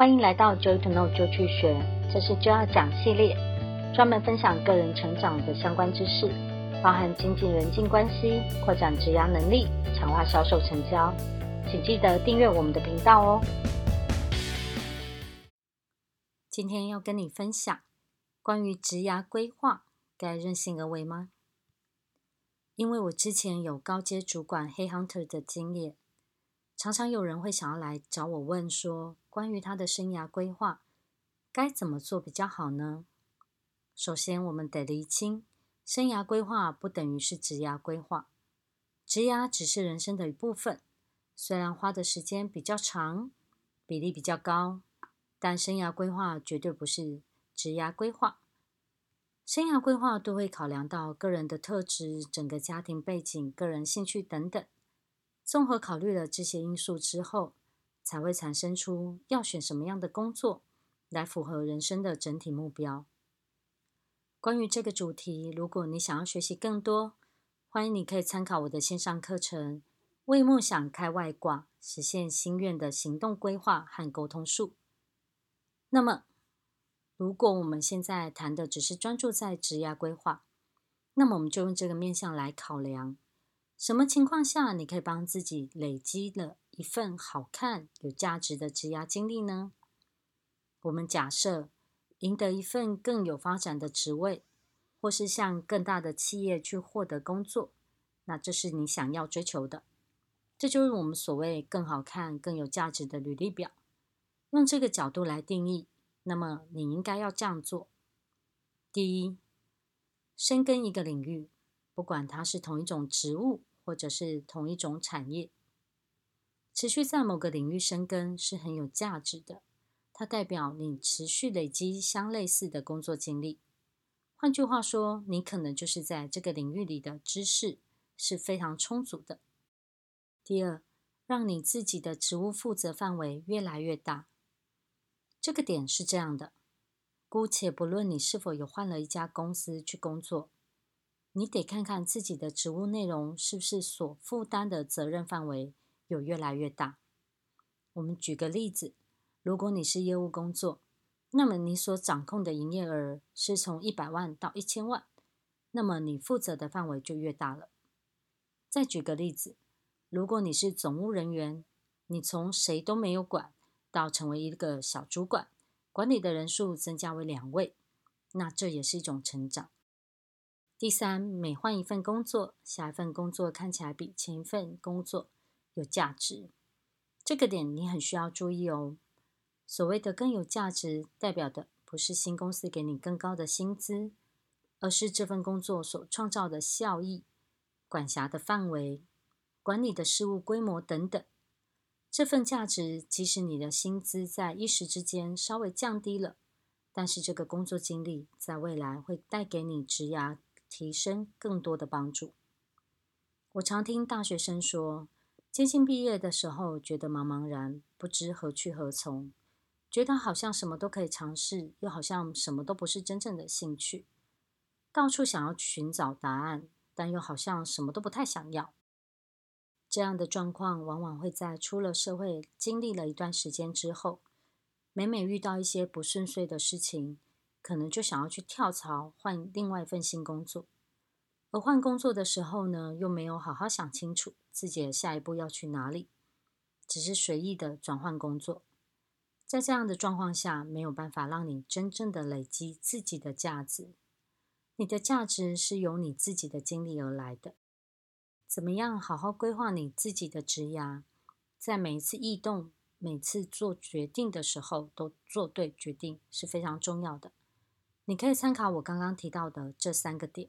欢迎来到 Joy to Know 就去学，这是就要讲系列，专门分享个人成长的相关知识，包含经济人际关系、扩展职涯能力、强化销售成交。请记得订阅我们的频道哦。今天要跟你分享关于职涯规划，该任性而为吗？因为我之前有高阶主管 Headhunter 的经验。常常有人会想要来找我问说，关于他的生涯规划该怎么做比较好呢？首先，我们得厘清，生涯规划不等于是职涯规划，职涯只是人生的一部分，虽然花的时间比较长，比例比较高，但生涯规划绝对不是职涯规划。生涯规划都会考量到个人的特质、整个家庭背景、个人兴趣等等。综合考虑了这些因素之后，才会产生出要选什么样的工作来符合人生的整体目标。关于这个主题，如果你想要学习更多，欢迎你可以参考我的线上课程《为梦想开外挂，实现心愿的行动规划和沟通术》。那么，如果我们现在谈的只是专注在职业规划，那么我们就用这个面向来考量。什么情况下你可以帮自己累积了一份好看、有价值的职涯经历呢？我们假设赢得一份更有发展的职位，或是向更大的企业去获得工作，那这是你想要追求的。这就是我们所谓更好看、更有价值的履历表。用这个角度来定义，那么你应该要这样做：第一，深耕一个领域，不管它是同一种职务。或者是同一种产业，持续在某个领域深耕是很有价值的。它代表你持续累积相类似的工作经历。换句话说，你可能就是在这个领域里的知识是非常充足的。第二，让你自己的职务负责范围越来越大。这个点是这样的：姑且不论你是否有换了一家公司去工作。你得看看自己的职务内容是不是所负担的责任范围有越来越大。我们举个例子，如果你是业务工作，那么你所掌控的营业额是从一百万到一千万，那么你负责的范围就越大了。再举个例子，如果你是总务人员，你从谁都没有管到成为一个小主管，管理的人数增加为两位，那这也是一种成长。第三，每换一份工作，下一份工作看起来比前一份工作有价值。这个点你很需要注意哦。所谓的更有价值，代表的不是新公司给你更高的薪资，而是这份工作所创造的效益、管辖的范围、管理的事务规模等等。这份价值，即使你的薪资在一时之间稍微降低了，但是这个工作经历在未来会带给你职涯。提升更多的帮助。我常听大学生说，接近毕业的时候，觉得茫茫然，不知何去何从，觉得好像什么都可以尝试，又好像什么都不是真正的兴趣，到处想要寻找答案，但又好像什么都不太想要。这样的状况往往会在出了社会，经历了一段时间之后，每每遇到一些不顺遂的事情。可能就想要去跳槽，换另外一份新工作，而换工作的时候呢，又没有好好想清楚自己的下一步要去哪里，只是随意的转换工作。在这样的状况下，没有办法让你真正的累积自己的价值。你的价值是由你自己的经历而来的。怎么样好好规划你自己的职涯，在每一次异动、每次做决定的时候，都做对决定是非常重要的。你可以参考我刚刚提到的这三个点。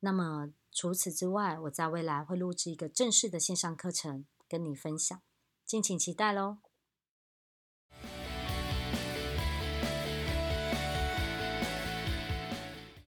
那么除此之外，我在未来会录制一个正式的线上课程跟你分享，敬请期待喽。